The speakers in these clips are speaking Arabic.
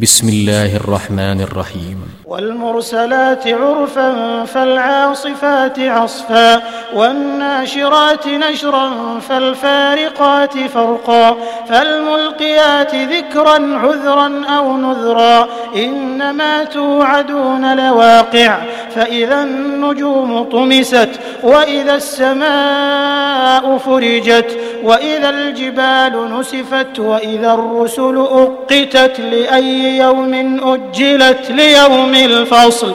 بسم الله الرحمن الرحيم. والمرسلات عرفا فالعاصفات عصفا والناشرات نشرا فالفارقات فرقا فالملقيات ذكرا عذرا أو نذرا إنما توعدون لواقع فإذا النجوم طمست وإذا السماء فرجت وإذا الجبال نسفت وإذا الرسل أقتت لأي يوم أجلت ليوم الفصل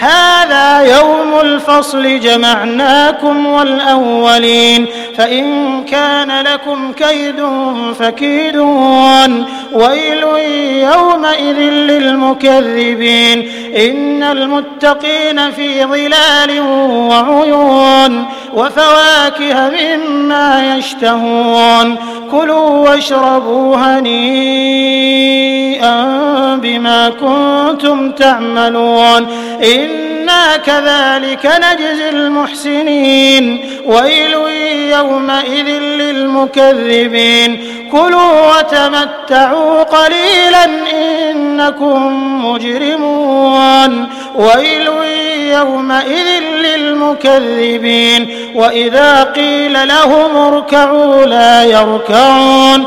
هذا يوم الفصل جمعناكم والأولين. فإن كان لكم كيد فكيدون. ويل يومئذ للمكذبين. إن المتقين في ظلال وعيون. وفواكه مما يشتهون. كلوا واشربوا هنيئا. بما كنتم تعملون. إنا كذلك نجزي المحسنين. ويل يومئذ للمكذبين. كلوا وتمتعوا قليلا إنكم مجرمون. ويل يومئذ للمكذبين. وإذا قيل لهم اركعوا لا يركعون.